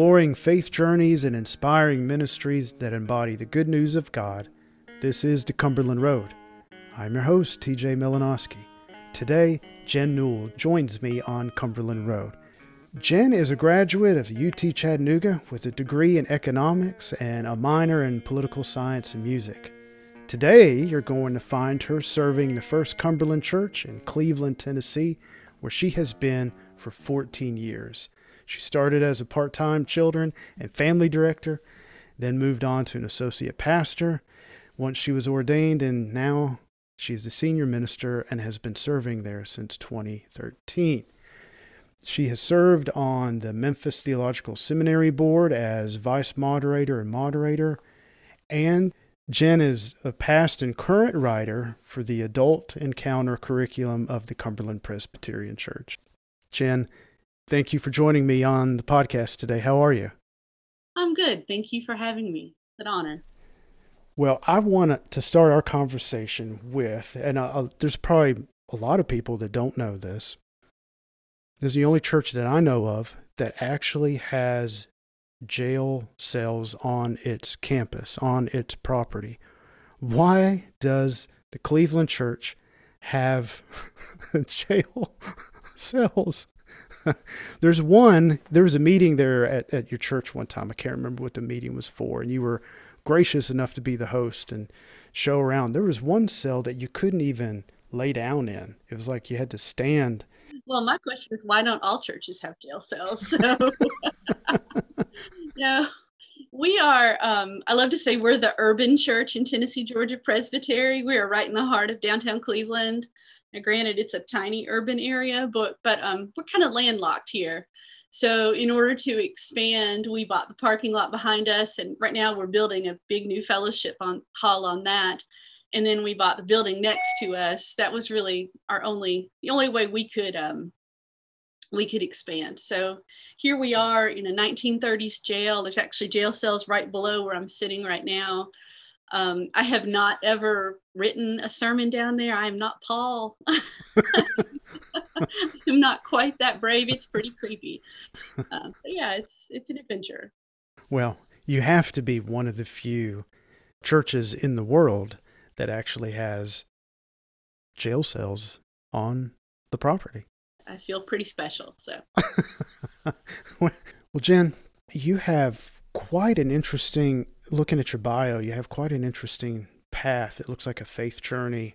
exploring faith journeys and inspiring ministries that embody the good news of God. This is the Cumberland Road. I'm your host, TJ Malinoski. Today, Jen Newell joins me on Cumberland Road. Jen is a graduate of UT Chattanooga with a degree in economics and a minor in political science and music. Today, you're going to find her serving the First Cumberland Church in Cleveland, Tennessee, where she has been for 14 years. She started as a part time children and family director, then moved on to an associate pastor once she was ordained, and now she's a senior minister and has been serving there since 2013. She has served on the Memphis Theological Seminary Board as vice moderator and moderator, and Jen is a past and current writer for the Adult Encounter curriculum of the Cumberland Presbyterian Church. Jen, thank you for joining me on the podcast today. How are you? I'm good. Thank you for having me. It's an honor. Well, I want to start our conversation with, and uh, uh, there's probably a lot of people that don't know this. This is the only church that I know of that actually has jail cells on its campus, on its property. Why does the Cleveland church have jail cells? There's one, there was a meeting there at, at your church one time. I can't remember what the meeting was for, and you were gracious enough to be the host and show around. There was one cell that you couldn't even lay down in. It was like you had to stand. Well, my question is why don't all churches have jail cells? So no, we are, um, I love to say we're the urban church in Tennessee, Georgia Presbytery. We are right in the heart of downtown Cleveland. Now, granted, it's a tiny urban area, but, but um, we're kind of landlocked here. So, in order to expand, we bought the parking lot behind us, and right now we're building a big new fellowship on hall on that. And then we bought the building next to us. That was really our only, the only way we could um, we could expand. So here we are in a 1930s jail. There's actually jail cells right below where I'm sitting right now. Um, I have not ever written a sermon down there. I am not Paul. I'm not quite that brave. It's pretty creepy. Uh, yeah, it's it's an adventure. Well, you have to be one of the few churches in the world that actually has jail cells on the property. I feel pretty special. So, well, Jen, you have quite an interesting looking at your bio. You have quite an interesting path. It looks like a faith journey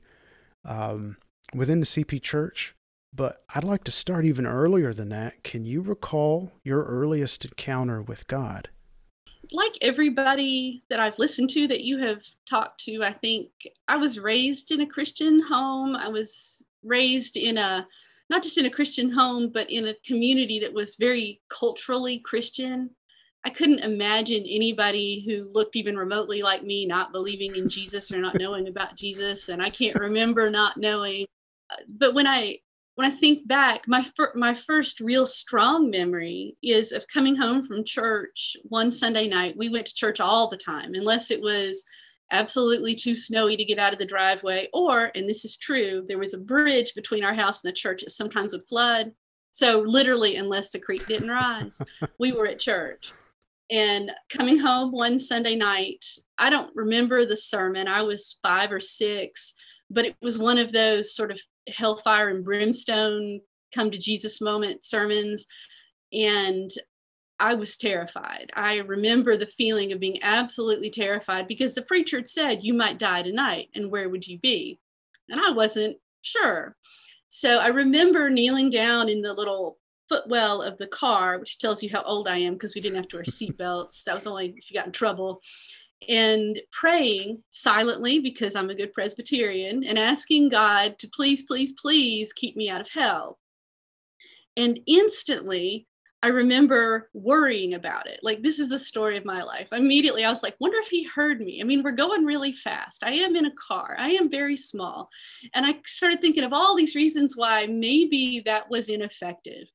um, within the CP Church. But I'd like to start even earlier than that. Can you recall your earliest encounter with God? Like everybody that I've listened to that you have talked to, I think I was raised in a Christian home. I was raised in a not just in a Christian home, but in a community that was very culturally Christian. I couldn't imagine anybody who looked even remotely like me not believing in Jesus or not knowing about Jesus. And I can't remember not knowing. Uh, but when I when I think back, my fir- my first real strong memory is of coming home from church one Sunday night. We went to church all the time, unless it was absolutely too snowy to get out of the driveway. Or, and this is true, there was a bridge between our house and the church that sometimes would flood. So, literally, unless the creek didn't rise, we were at church. And coming home one Sunday night, I don't remember the sermon. I was five or six, but it was one of those sort of hellfire and brimstone come to Jesus moment sermons. And I was terrified. I remember the feeling of being absolutely terrified because the preacher had said, You might die tonight, and where would you be? And I wasn't sure. So I remember kneeling down in the little footwell of the car, which tells you how old I am because we didn't have to wear seatbelts. That was only if you got in trouble. And praying silently because I'm a good Presbyterian and asking God to please, please, please keep me out of hell. And instantly, I remember worrying about it. Like, this is the story of my life. Immediately, I was like, wonder if he heard me. I mean, we're going really fast. I am in a car, I am very small. And I started thinking of all these reasons why maybe that was ineffective.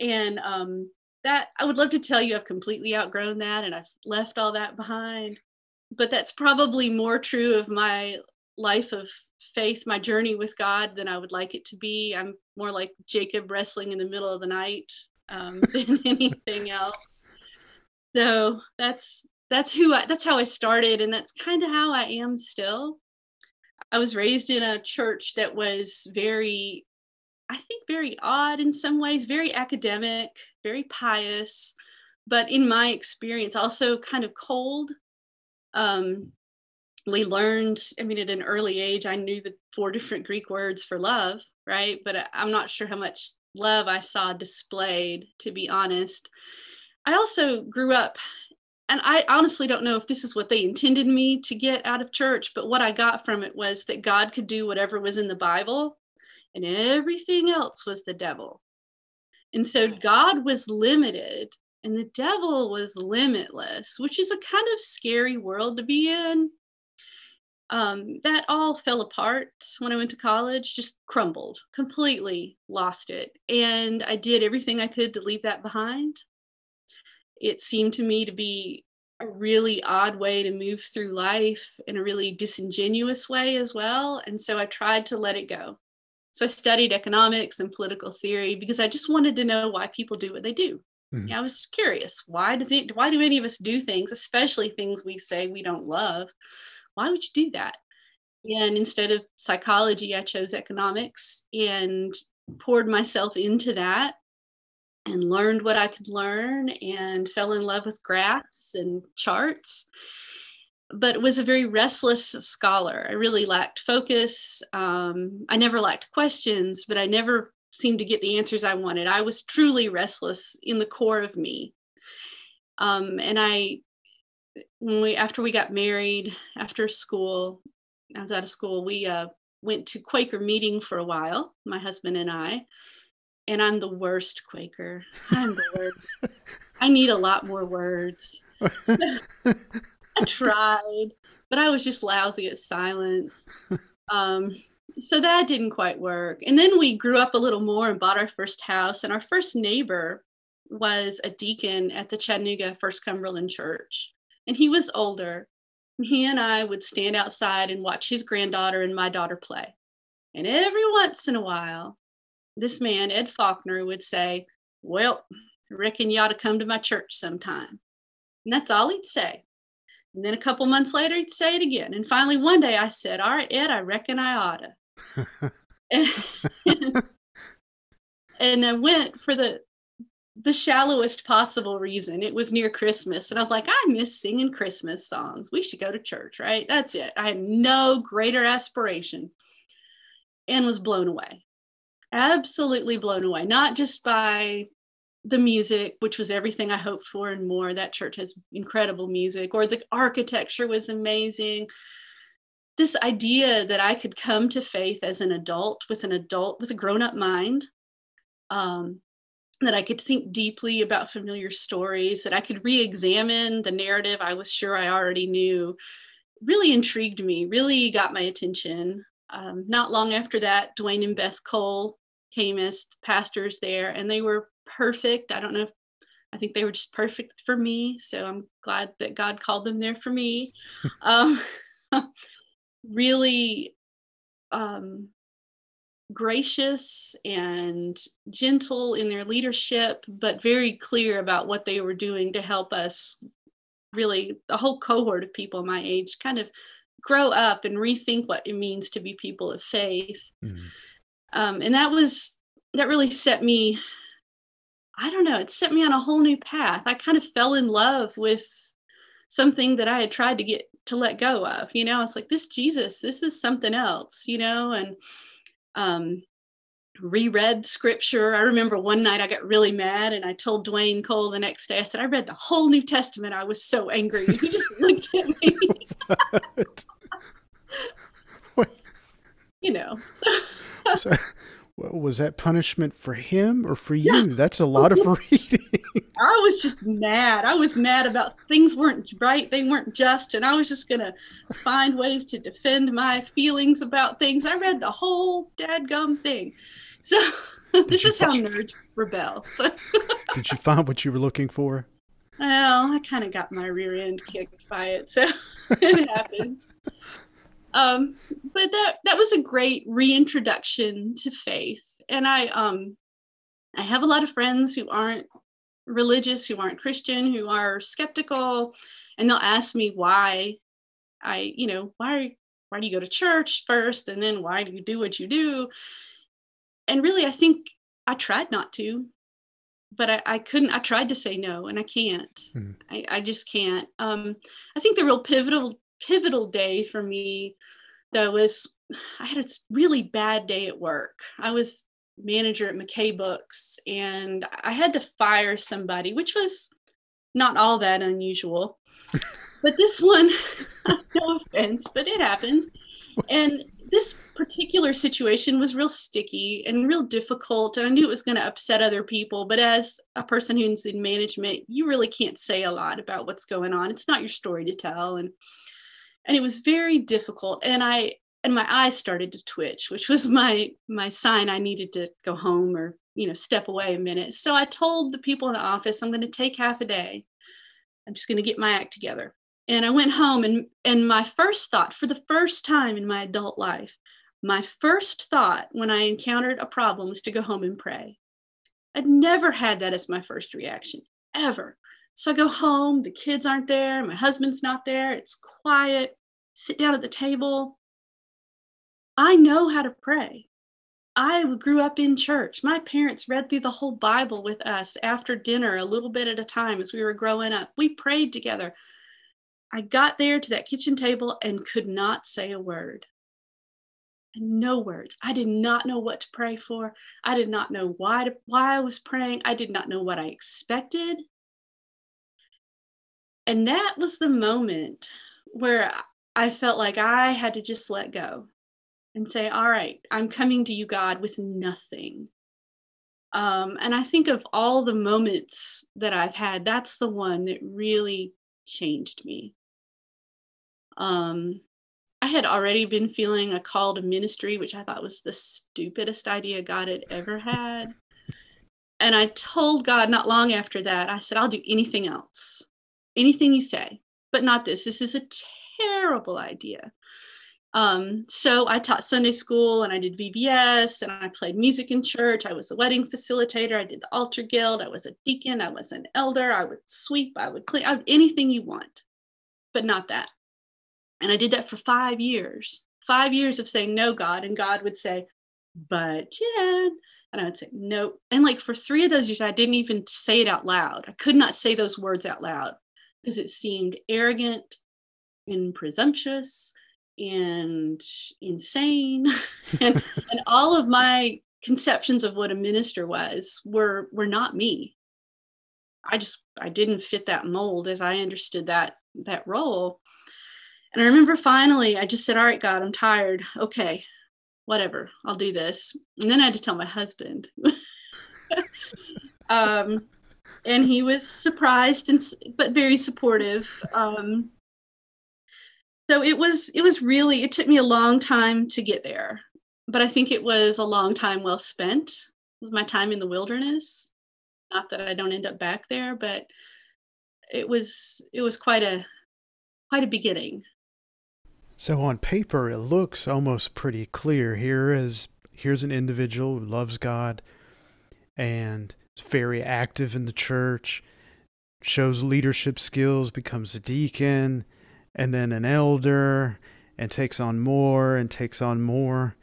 And um, that I would love to tell you I've completely outgrown that and I've left all that behind. But that's probably more true of my life of faith, my journey with God, than I would like it to be. I'm more like Jacob wrestling in the middle of the night um, than anything else. so that's that's who I, that's how I started, and that's kind of how I am still. I was raised in a church that was very, I think, very odd in some ways, very academic, very pious, but in my experience, also kind of cold. Um, we learned, I mean, at an early age, I knew the four different Greek words for love, right? But I'm not sure how much love I saw displayed, to be honest. I also grew up and I honestly don't know if this is what they intended me to get out of church, but what I got from it was that God could do whatever was in the Bible and everything else was the devil. And so God was limited and the devil was limitless, which is a kind of scary world to be in. Um, that all fell apart when I went to college, just crumbled, completely lost it. And I did everything I could to leave that behind it seemed to me to be a really odd way to move through life in a really disingenuous way as well. And so I tried to let it go. So I studied economics and political theory because I just wanted to know why people do what they do. Mm-hmm. Yeah, I was just curious. Why does it why do any of us do things, especially things we say we don't love? Why would you do that? And instead of psychology, I chose economics and poured myself into that and learned what I could learn and fell in love with graphs and charts. But was a very restless scholar. I really lacked focus. Um, I never lacked questions, but I never seemed to get the answers I wanted. I was truly restless in the core of me. Um, and I, when we after we got married, after school, I was out of school. We uh, went to Quaker meeting for a while, my husband and I and I'm the worst Quaker. I'm the worst. I need a lot more words. I tried, but I was just lousy at silence. Um, so that didn't quite work. And then we grew up a little more and bought our first house. And our first neighbor was a deacon at the Chattanooga First Cumberland Church. And he was older. He and I would stand outside and watch his granddaughter and my daughter play. And every once in a while, this man, Ed Faulkner, would say, Well, I reckon you ought to come to my church sometime. And that's all he'd say. And then a couple months later, he'd say it again. And finally, one day I said, All right, Ed, I reckon I ought to. and, and I went for the the shallowest possible reason. It was near Christmas. And I was like, I miss singing Christmas songs. We should go to church, right? That's it. I had no greater aspiration and was blown away absolutely blown away, not just by the music, which was everything I hoped for and more. That church has incredible music, or the architecture was amazing. This idea that I could come to faith as an adult with an adult with a grown up mind, um, that I could think deeply about familiar stories, that I could re examine the narrative I was sure I already knew, really intrigued me, really got my attention. Um, not long after that, Dwayne and Beth Cole came as pastors there, and they were perfect. I don't know if I think they were just perfect for me. So I'm glad that God called them there for me. um, really um, gracious and gentle in their leadership, but very clear about what they were doing to help us really, a whole cohort of people my age, kind of grow up and rethink what it means to be people of faith. Mm-hmm. Um, and that was, that really set me, I don't know, it set me on a whole new path. I kind of fell in love with something that I had tried to get to let go of. You know, it's like this Jesus, this is something else, you know, and um, reread scripture. I remember one night I got really mad and I told Dwayne Cole the next day, I said, I read the whole New Testament. I was so angry. he just looked at me. you know. so, was that punishment for him or for you? That's a lot of reading. I was just mad. I was mad about things weren't right, they weren't just, and I was just gonna find ways to defend my feelings about things. I read the whole dadgum thing. So this is how nerds rebel. So. Did you find what you were looking for? Well, I kind of got my rear end kicked by it, so it happens. Um, but that that was a great reintroduction to faith, and I um, I have a lot of friends who aren't religious, who aren't Christian, who are skeptical, and they'll ask me why I, you know, why why do you go to church first and then why do you do what you do? And really I think I tried not to, but I, I couldn't I tried to say no and I can't. Mm-hmm. I, I just can't. Um I think the real pivotal pivotal day for me that was I had a really bad day at work. I was manager at McKay Books and I had to fire somebody, which was not all that unusual. but this one, no offense, but it happens. And this particular situation was real sticky and real difficult. And I knew it was going to upset other people. But as a person who's in management, you really can't say a lot about what's going on. It's not your story to tell. And and it was very difficult. And I and my eyes started to twitch which was my my sign i needed to go home or you know step away a minute. So i told the people in the office i'm going to take half a day. I'm just going to get my act together. And i went home and and my first thought for the first time in my adult life my first thought when i encountered a problem was to go home and pray. I'd never had that as my first reaction ever so i go home the kids aren't there my husband's not there it's quiet sit down at the table I know how to pray. I grew up in church. My parents read through the whole Bible with us after dinner, a little bit at a time as we were growing up. We prayed together. I got there to that kitchen table and could not say a word. No words. I did not know what to pray for. I did not know why to, why I was praying. I did not know what I expected. And that was the moment where I felt like I had to just let go and say, All right, I'm coming to you, God, with nothing. Um, and I think of all the moments that I've had, that's the one that really changed me. Um, I had already been feeling a call to ministry, which I thought was the stupidest idea God had ever had. And I told God not long after that, I said, I'll do anything else, anything you say, but not this. This is a terrible idea. Um, so I taught Sunday school and I did VBS and I played music in church. I was a wedding facilitator. I did the altar guild. I was a deacon. I was an elder. I would sweep. I would clean. I would, anything you want, but not that. And I did that for five years. Five years of saying no, God, and God would say, "But Jen," and I would say no. And like for three of those years, I didn't even say it out loud. I could not say those words out loud because it seemed arrogant and presumptuous and insane. And, and all of my conceptions of what a minister was were were not me. I just i didn't fit that mold as i understood that that role. And i remember finally i just said all right god i'm tired. Okay whatever i'll do this. And then i had to tell my husband. Um and he was surprised and but very supportive um. So it was it was really it took me a long time to get there but i think it was a long time well spent. It was my time in the wilderness. Not that i don't end up back there but it was it was quite a quite a beginning. So on paper it looks almost pretty clear. Here is here's an individual who loves god and very active in the church shows leadership skills becomes a deacon and then an elder and takes on more and takes on more.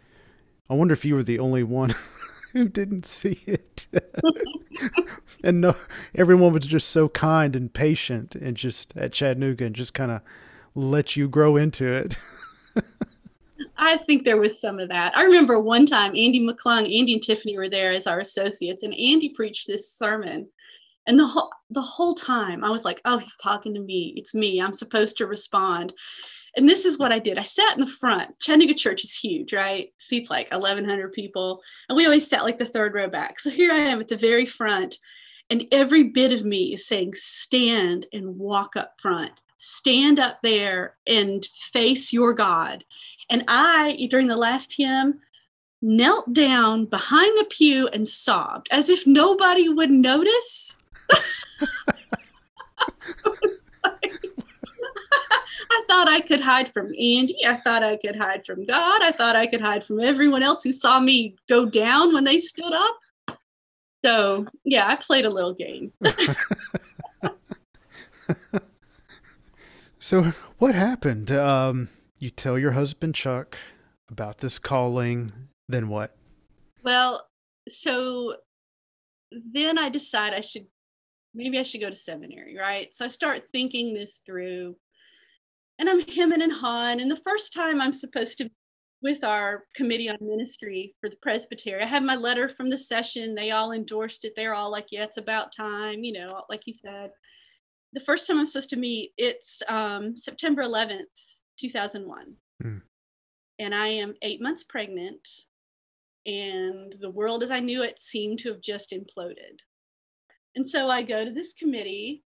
I wonder if you were the only one who didn't see it. and no, everyone was just so kind and patient and just at Chattanooga and just kind of let you grow into it. I think there was some of that. I remember one time Andy McClung, Andy and Tiffany were there as our associates, and Andy preached this sermon. And the whole the whole time i was like oh he's talking to me. It's me. I'm supposed to respond. And this is what i did. I sat in the front. Chattanooga church is huge right? Seats like 1100 people. And we always sat like the third row back. So here i am at the very front and every bit of me is saying stand and walk up front stand up there and face your god and i during the last hymn knelt down behind the pew and sobbed as if nobody would notice I thought I could hide from Andy. I thought I could hide from God. I thought I could hide from everyone else who saw me go down when they stood up. So yeah, I played a little game. so what happened? Um, you tell your husband Chuck about this calling, then what? Well, so then I decide I should maybe I should go to seminary, right? So I start thinking this through. And I'm hemming and hawing. And the first time I'm supposed to with our committee on ministry for the presbytery. I had my letter from the session. They all endorsed it. They're all like, yeah, it's about time, you know, like you said. The first time I'm supposed to meet, it's um, September 11th, 2001. Mm. And I am eight months pregnant. And the world as I knew it seemed to have just imploded. And so I go to this committee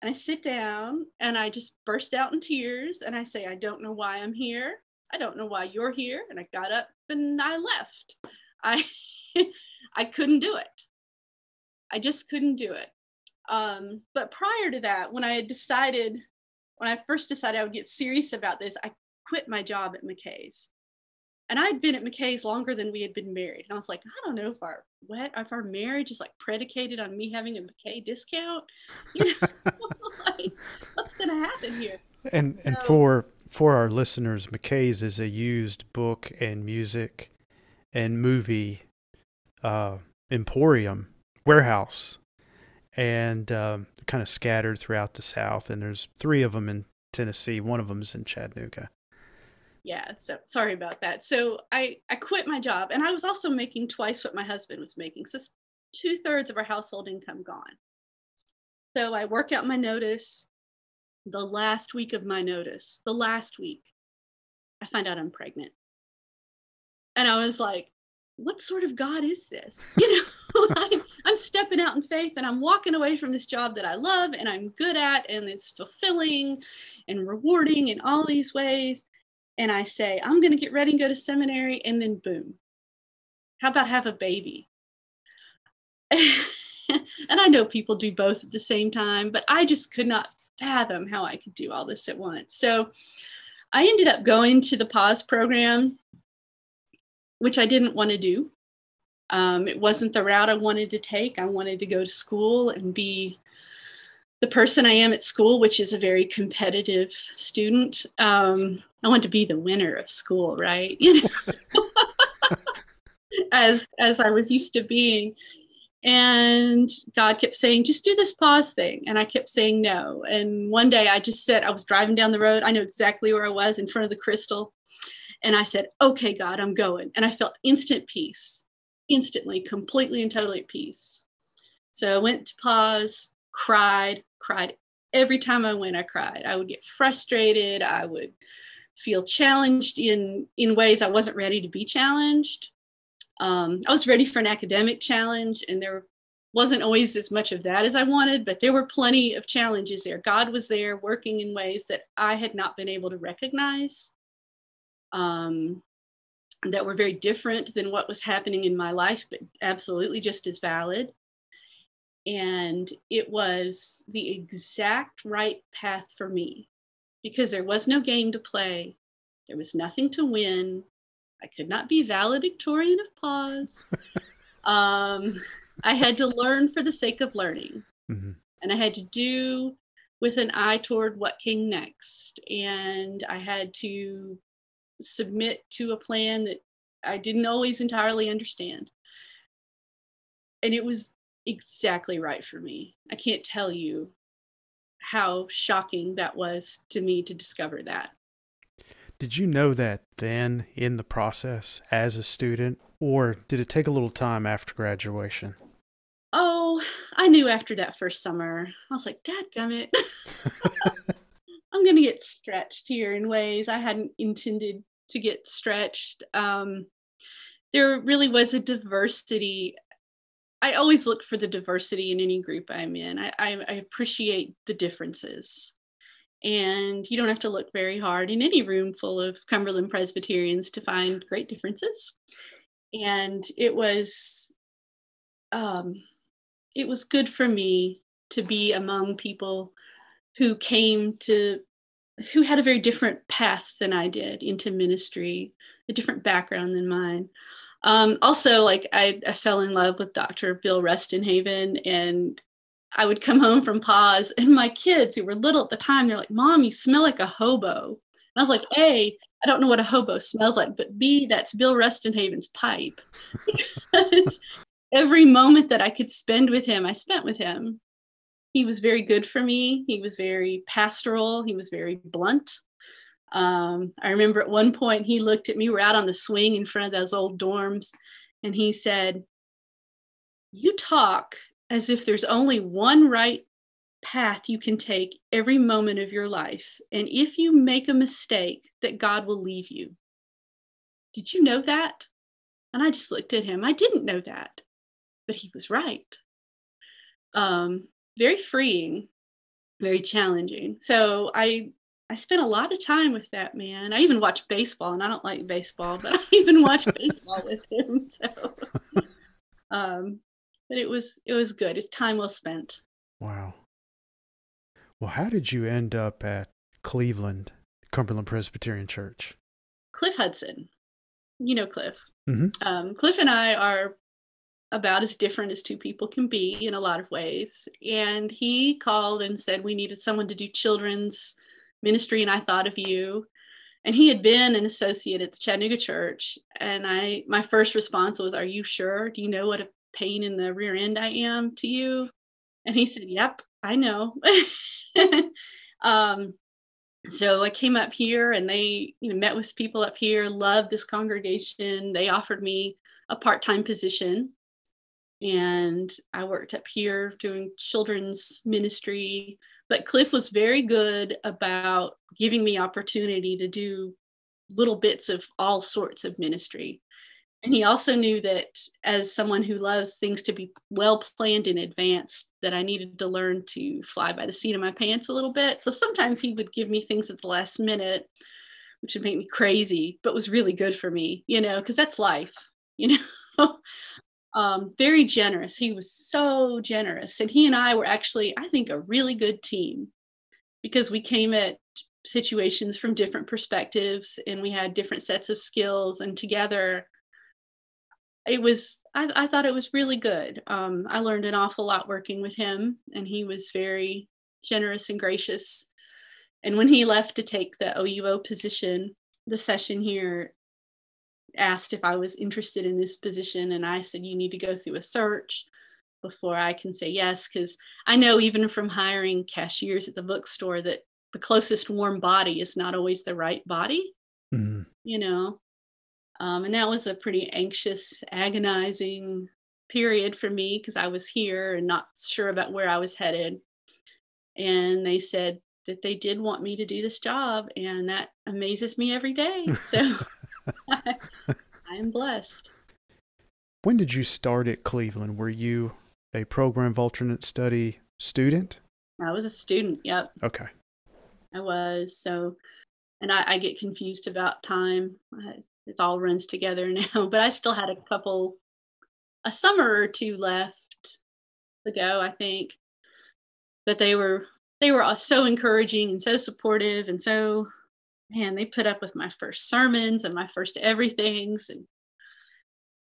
and I sit down and I just burst out in tears and I say, I don't know why I'm here. I don't know why you're here. And I got up and I left. I I couldn't do it. I just couldn't do it. Um, but prior to that, when I had decided, when I first decided I would get serious about this, I quit my job at McKay's. And I'd been at McKay's longer than we had been married. And I was like, I don't know if our what if our marriage is like predicated on me having a McKay discount. You know, like, what's gonna happen here? And and for for our listeners, McKay's is a used book and music and movie uh, emporium warehouse, and um, kind of scattered throughout the South. And there's three of them in Tennessee. One of them is in Chattanooga. Yeah, so sorry about that. So I I quit my job, and I was also making twice what my husband was making. So two thirds of our household income gone. So I work out my notice the last week of my notice, the last week, I find out I'm pregnant. And I was like, what sort of God is this? You know, I'm, I'm stepping out in faith and I'm walking away from this job that I love and I'm good at and it's fulfilling and rewarding in all these ways. And I say, I'm going to get ready and go to seminary. And then, boom, how about have a baby? and I know people do both at the same time, but I just could not fathom how I could do all this at once. So I ended up going to the PAS program, which I didn't want to do. Um, it wasn't the route I wanted to take. I wanted to go to school and be the person I am at school, which is a very competitive student. Um, I want to be the winner of school, right? You know, as as I was used to being. And God kept saying, just do this PAS thing. And I kept saying no. And one day I just said, I was driving down the road. I know exactly where I was in front of the crystal. And I said, okay, God, I'm going. And I felt instant peace, instantly, completely and totally at peace. So I went to PAS, cried, cried. Every time I went, I cried. I would get frustrated. I would feel challenged in, in ways I wasn't ready to be challenged um, I was ready for an academic challenge, and there wasn't always as much of that as I wanted, but there were plenty of challenges there. God was there working in ways that I had not been able to recognize, um, that were very different than what was happening in my life, but absolutely just as valid. And it was the exact right path for me because there was no game to play, there was nothing to win, I could not be valedictorian of PAS. um, I had to learn for the sake of learning. Mm-hmm. And I had to do with an eye toward what came next. And I had to submit to a plan that I didn't always entirely understand. And it was exactly right for me. I can't tell you how shocking that was to me to discover that. Did you know that then in the process as a student, or did it take a little time after graduation? Oh, I knew after that first summer. I was like, Dad gummit. I'm going to get stretched here in ways I hadn't intended to get stretched. Um, there really was a diversity. I always look for the diversity in any group I'm in. I, I, I appreciate the differences. And you don't have to look very hard in any room full of Cumberland Presbyterians to find great differences. And it was um, it was good for me to be among people who came to who had a very different path than I did into ministry, a different background than mine. Um, also, like I, I fell in love with Dr. Bill Rustenhaven, and I would come home from PAS, and my kids who were little at the time, they're like, "Mom, you smell like a hobo." And I was like, "A, I don't know what a hobo smells like, but B, that's Bill Rustenhaven's pipe." every moment that I could spend with him, I spent with him. He was very good for me. He was very pastoral. He was very blunt. Um, I remember at one point he looked at me, we're out on the swing in front of those old dorms, and he said, You talk as if there's only one right path you can take every moment of your life. And if you make a mistake, that God will leave you. Did you know that? And I just looked at him. I didn't know that, but he was right. Um, very freeing, very challenging. So I I spent a lot of time with that man. I even watched baseball, and I don't like baseball, but I even watched baseball with him. So, um, but it was it was good. It's time well spent. Wow. Well, how did you end up at Cleveland Cumberland Presbyterian Church? Cliff Hudson, you know Cliff. Mm-hmm. Um, Cliff and I are about as different as two people can be in a lot of ways. And he called and said we needed someone to do children's ministry and I thought of you. And he had been an associate at the Chattanooga church. And I my first response was, Are you sure? Do you know what a pain in the rear end I am to you? And he said, Yep, I know. um, so I came up here and they, you know, met with people up here, loved this congregation. They offered me a part-time position. And I worked up here doing children's ministry but Cliff was very good about giving me opportunity to do little bits of all sorts of ministry. And he also knew that as someone who loves things to be well planned in advance, that I needed to learn to fly by the seat of my pants a little bit. So sometimes he would give me things at the last minute, which would make me crazy, but was really good for me, you know, because that's life, you know um, very generous. He was so generous. And he and I were actually, I think, a really good team because we came at situations from different perspectives and we had different sets of skills. And together, it was, I, I thought it was really good. Um, I learned an awful lot working with him, and he was very generous and gracious. And when he left to take the OUO position, the session here asked if I was interested in this position, and I said, You need to go through a search before I can say yes. Because I know even from hiring cashiers at the bookstore that the closest warm body is not always the right body, mm-hmm. you know. Um, and that was a pretty anxious, agonizing period for me because I was here and not sure about where I was headed. And they said that they did want me to do this job, and that amazes me every day. So I am blessed. When did you start at Cleveland? Were you a program of alternate study student? I was a student. Yep. Okay. I was so, and I, I get confused about time. I, it all runs together now, but I still had a couple, a summer or two left to go, I think. But they were they were so encouraging and so supportive and so man, they put up with my first sermons and my first everythings and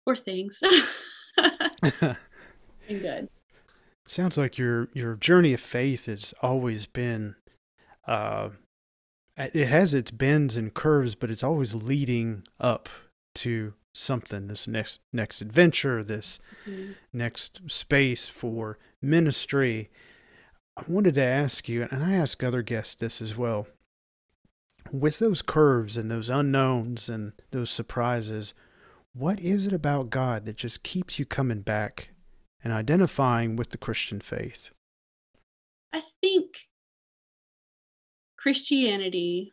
poor things. and good. Sounds like your your journey of faith has always been uh it has its bends and curves, but it's always leading up to something this next next adventure this mm-hmm. next space for ministry i wanted to ask you and i ask other guests this as well with those curves and those unknowns and those surprises, what is it about God that just keeps you coming back and identifying with the Christian faith? I think Christianity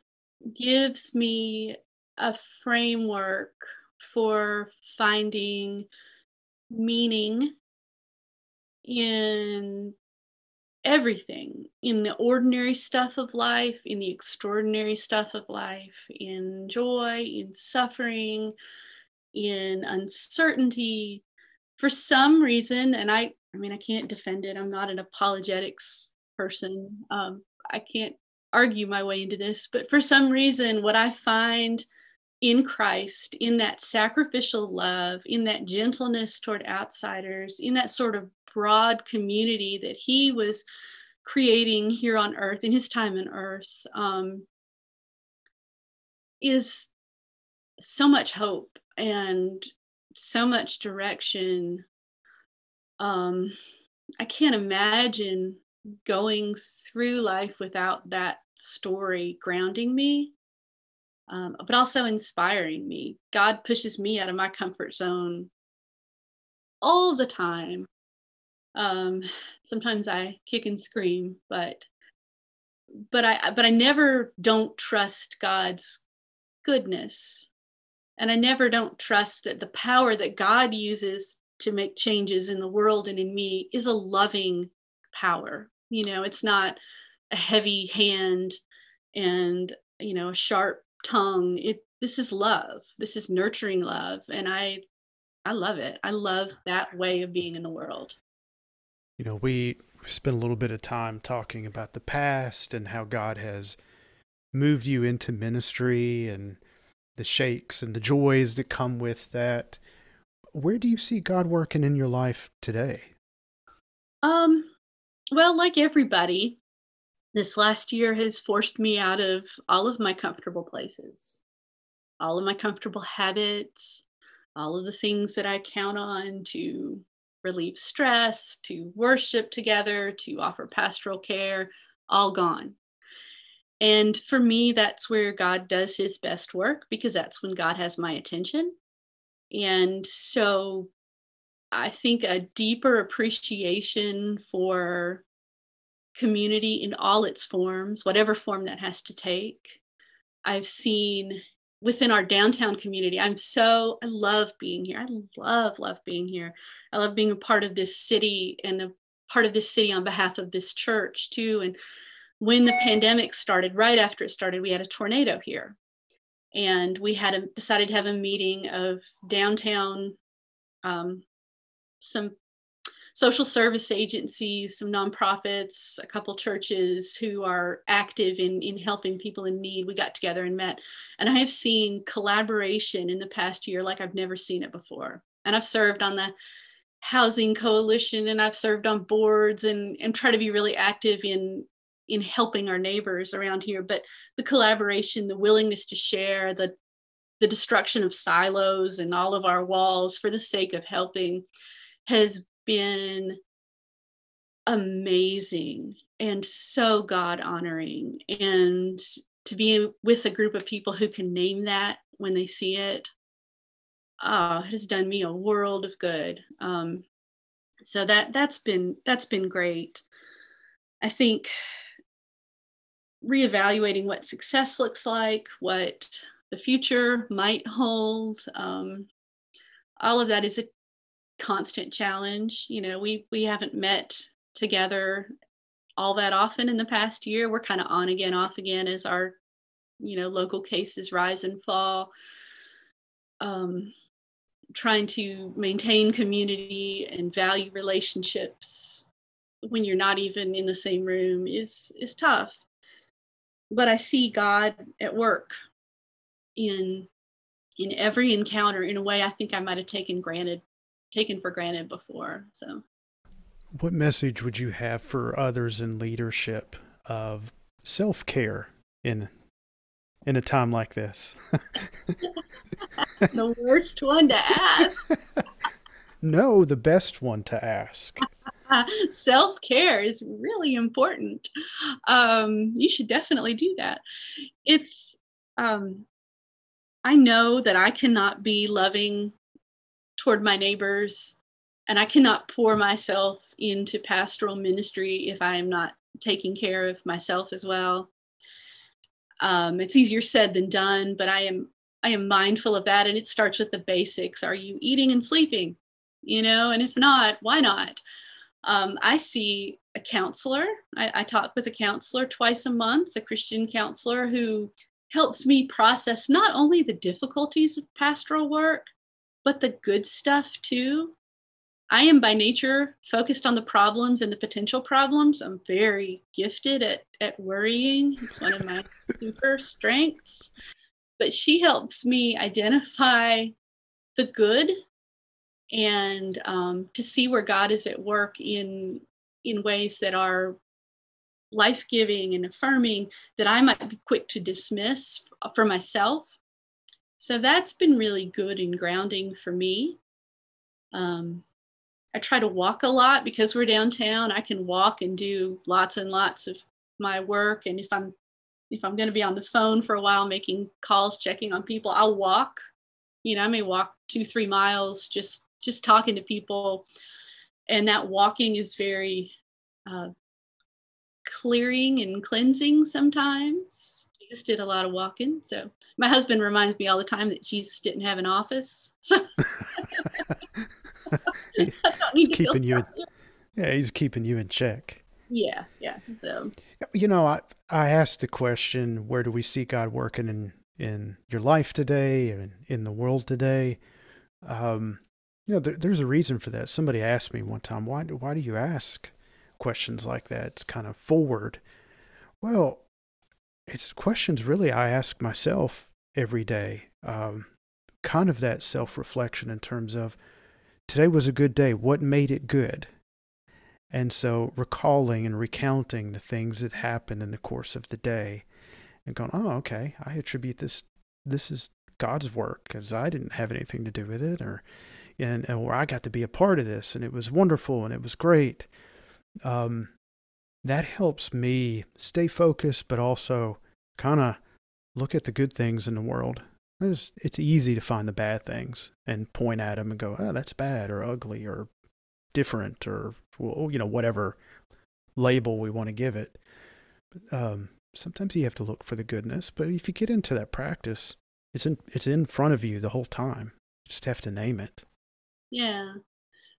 gives me a framework for finding meaning in everything in the ordinary stuff of life, in the extraordinary stuff of life, in joy, in suffering, in uncertainty. For some reason, and I, I mean, I can't defend it. I'm not an apologetics person. Um, I can't argue my way into this, but for some reason, what I find in Christ, in that sacrificial love, in that gentleness toward outsiders, in that sort of broad community that he was creating here on earth in his time on earth um, is so much hope and so much direction. Um, i can't imagine going through life without that story grounding me um, but also inspiring me. God pushes me out of my comfort zone all the time um, sometimes I kick and scream, but but I but I never don't trust God's goodness. And I never don't trust that the power that God uses to make changes in the world and in me is a loving power. You know, it's not a heavy hand and you know a sharp tongue. It this is love. This is nurturing love. And I I love it. I love that way of being in the world you know, we spent a little bit of time talking about the past and how God has moved you into ministry and the shakes and the joys that come with that. Where do you see God working in your life today? Um, well, like everybody, this last year has forced me out of all of my comfortable places, all of my comfortable habits, all of the things that I count on to relieve stress, to worship together, to offer pastoral care, all gone. And for me, that's where God does his best work because that's when God has my attention. And so I think a deeper appreciation for community in all its forms, whatever form that has to take. I've seen within our downtown community. I'm so, I love being here. I love, love being here. I love being a part of this city and a part of this city on behalf of this church too. And when the pandemic started, right after it started, we had a tornado here. And we had a, decided to have a meeting of downtown, um, some social service agencies, some nonprofits, a couple churches who are active in, in helping people in need. We got together and met. And I have seen collaboration in the past year like I've never seen it before. And I've served on the housing coalition and I've served on boards and, and try to be really active in in helping our neighbors around here. But the collaboration, the willingness to share, the the destruction of silos and all of our walls for the sake of helping has been amazing and so God honoring. And to be with a group of people who can name that when they see it, oh, it has done me a world of good. Um, so that that's been that's been great. I think reevaluating what success looks like, what the future might hold. Um, all of that is a constant challenge. You know, we we haven't met together all that often in the past year. We're kind of on again, off again as our, you know, local cases rise and fall. Um, trying to maintain community and value relationships when you're not even in the same room is is tough. But I see God at work in in every encounter in a way I think I might have taken granted taken for granted before. So, what message would you have for others in leadership of self care in in a time like this? the worst one to ask. no, the best one to ask. Self care is really important. Um, you should definitely do that. It's, um, I know that I cannot be loving toward my neighbors. And I cannot pour myself into pastoral ministry if I am not taking care of myself as well. Um, it's easier said than done, but I am I am mindful of that, and it starts with the basics. Are you eating and sleeping? You know, and if not, why not? Um, I see a counselor. I, I talk with a counselor twice a month, a Christian counselor who helps me process not only the difficulties of pastoral work, but the good stuff too. I am by nature focused on the problems and the potential problems. I'm very gifted at, at worrying. It's one of my super strengths. but she helps me identify the good and um, to see where God is at work in in ways that are life giving and affirming that I might be quick to dismiss for myself. So that's been really good and grounding for me. Um, I try to walk a lot because we're downtown. I can walk and do lots and lots of my work. And if I'm if I'm going to be on the phone for a while making calls, checking on people, I'll walk. You know, I may walk two, three miles just just talking to people. And that walking is very uh, clearing and cleansing sometimes. Jesus did a lot of walking. So my husband reminds me all the time that Jesus didn't have an office. So he's keeping you in, yeah, he's keeping you in check. Yeah, yeah. So you know, I I asked the question, where do we see God working in in your life today and in the world today? Um, you know, there, there's a reason for that. Somebody asked me one time, why do, why do you ask questions like that? It's kind of forward. Well, it's questions really I ask myself every day. Um, kind of that self reflection in terms of today was a good day. What made it good? And so recalling and recounting the things that happened in the course of the day and going, oh, okay, I attribute this, this is God's work because I didn't have anything to do with it or, and, or I got to be a part of this and it was wonderful and it was great. Um, that helps me stay focused, but also kind of look at the good things in the world. It's, it's easy to find the bad things and point at them and go, oh, that's bad or ugly or different or, you know, whatever label we want to give it. Um, sometimes you have to look for the goodness, but if you get into that practice, it's in, it's in front of you the whole time. You just have to name it. Yeah.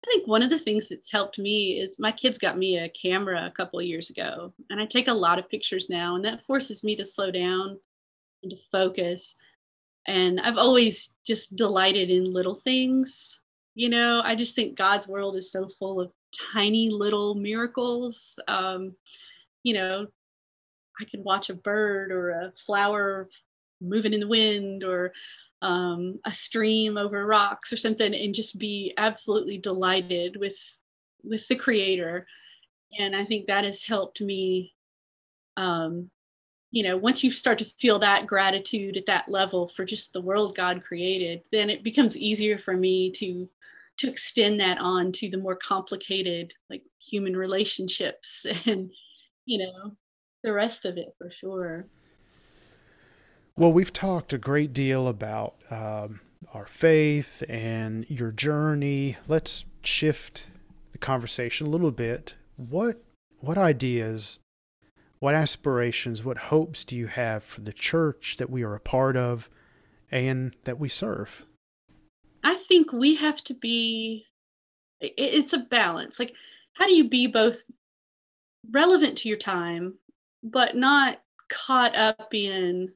I think one of the things that's helped me is my kids got me a camera a couple years ago, and I take a lot of pictures now, and that forces me to slow down and to focus. And I've always just delighted in little things. You know, I just think God's world is so full of tiny little miracles. Um, you know, I can watch a bird or a flower moving in the wind or um, a stream over rocks or something and just be absolutely delighted with with the creator. And i think that has helped me um, you know once you start to feel that gratitude at that level for just the world god created then it becomes easier for me to to extend that on to the more complicated like human relationships and you know the rest of it for sure well, we've talked a great deal about um, our faith and your journey. Let's shift the conversation a little bit. What what ideas, what aspirations, what hopes do you have for the church that we are a part of and that we serve? I think we have to be it's a balance. Like how do you be both relevant to your time but not caught up in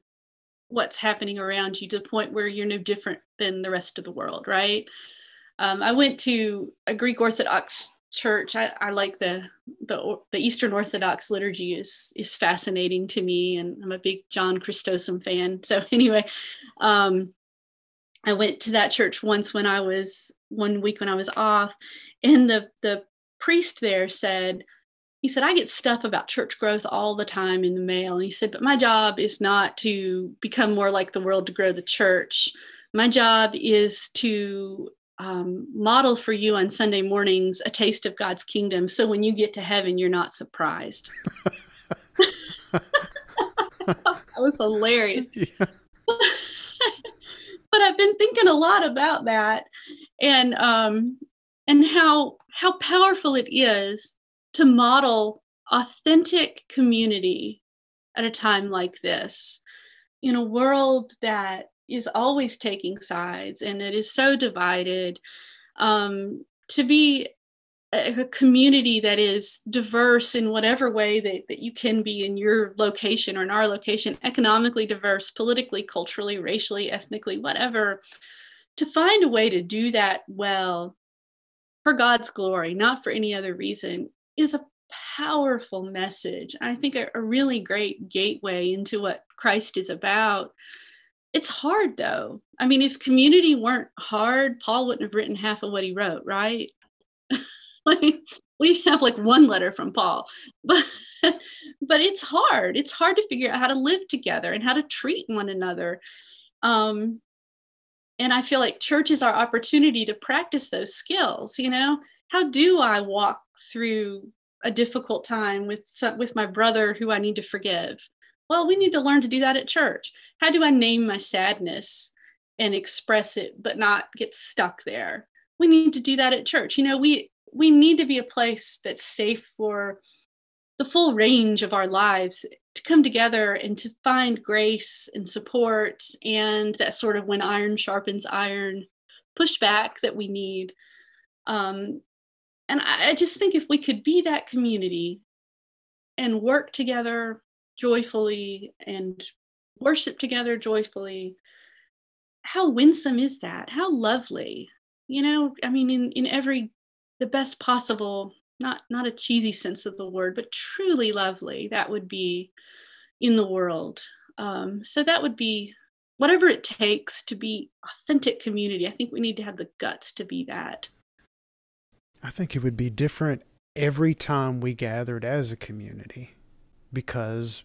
what's happening around you to the point where you're no different than the rest of the world, right? Um, I went to a Greek Orthodox church. I, I like the, the the Eastern Orthodox liturgy is is fascinating to me, and I'm a big John Chrysostom fan. So anyway, um, I went to that church once when I was one week when I was off, and the the priest there said, he said, I get stuff about church growth all the time in the mail. And he said, but my job is not to become more like the world to grow the church. My job is to um, model for you on Sunday mornings a taste of God's kingdom. So when you get to heaven, you're not surprised. that was hilarious. Yeah. but I've been thinking a lot about that and um, and how how powerful it is to model authentic community at a time like this in a world that is always taking sides and it is so divided um, to be a, community that is diverse in whatever way that, that you can be in your location or in our location economically diverse politically culturally racially ethnically whatever to find a way to do that well for god's glory not for any other reason is a powerful message. I think a, a really great gateway into what Christ is about. it's hard though. I mean, if community weren't hard, Paul wouldn't have written half of what he wrote, right? like we have like one letter from Paul, but but it's hard. It's hard to figure out how to live together and how to treat one another. Um, and I feel like church is our opportunity to practice those skills. You know, how do I walk through a difficult time with some, with my brother who I need to forgive? Well, we need to learn to do that at church. How do I name my sadness and express it but not get stuck there? We need to do that at church. You know, we we need to be a place that's safe for the full range of our lives to come together and to find grace and support and that sort of when iron sharpens iron pushback that we need. Um, and I, I just think if we could be that community and work together joyfully and worship together joyfully, how winsome is that? How lovely. You know, I mean, in, in every the best possible, not not a cheesy sense of the word, but truly lovely, that would be in the world. Um, so that would be whatever it takes to be authentic community. I think we need to have the guts to be that. I think it would be different every time we gathered as a community because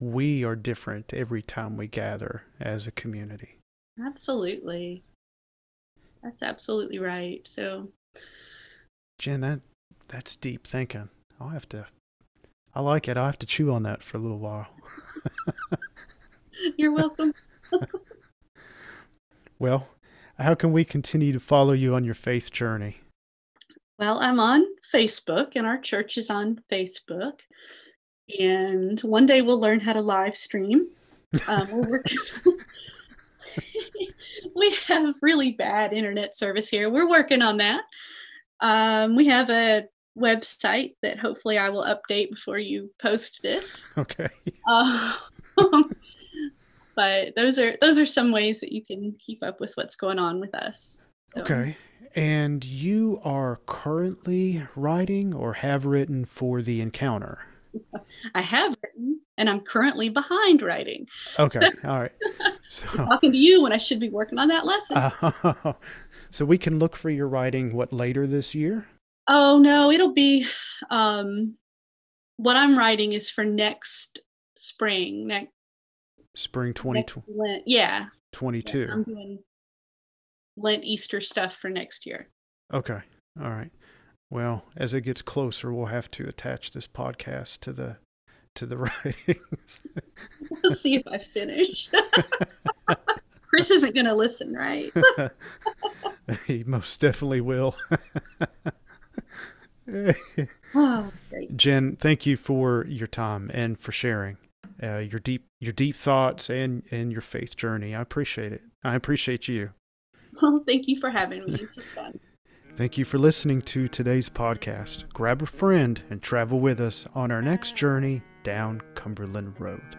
we are different every time we gather as a community. Absolutely. That's absolutely right. So Jen, that that's deep thinking. I'll have to I like it. I'll have to chew on that for a little while. You're welcome. well, how can we continue to follow you on your faith journey? Well, I'm on Facebook, and our church is on Facebook. And one day we'll learn how to live stream. Um, we're working. we have really bad internet service here. We're working on that. Um, we have a website that hopefully I will update before you post this. Okay. Uh, but those are those are some ways that you can keep up with what's going on with us. So. Okay. And you are currently writing or have written for the encounter? I have written and I'm currently behind writing. Okay. All right. So talking to you when I should be working on that lesson. Uh, so we can look for your writing what later this year? Oh no, it'll be um what I'm writing is for next spring, next spring 2020. Yeah. 22. Yeah, I'm doing Lent Easter stuff for next year. Okay. All right. Well, as it gets closer, we'll have to attach this podcast to the to the writings. we'll see if I finish. Chris isn't going to listen, right? he most definitely will. oh, Jen, thank you for your time and for sharing uh, your deep your deep thoughts and and your faith journey. I appreciate it. I appreciate you. Well, thank you for having me. Is fun. Thank you for listening to today's podcast. Grab a friend and travel with us on our next journey down Cumberland Road.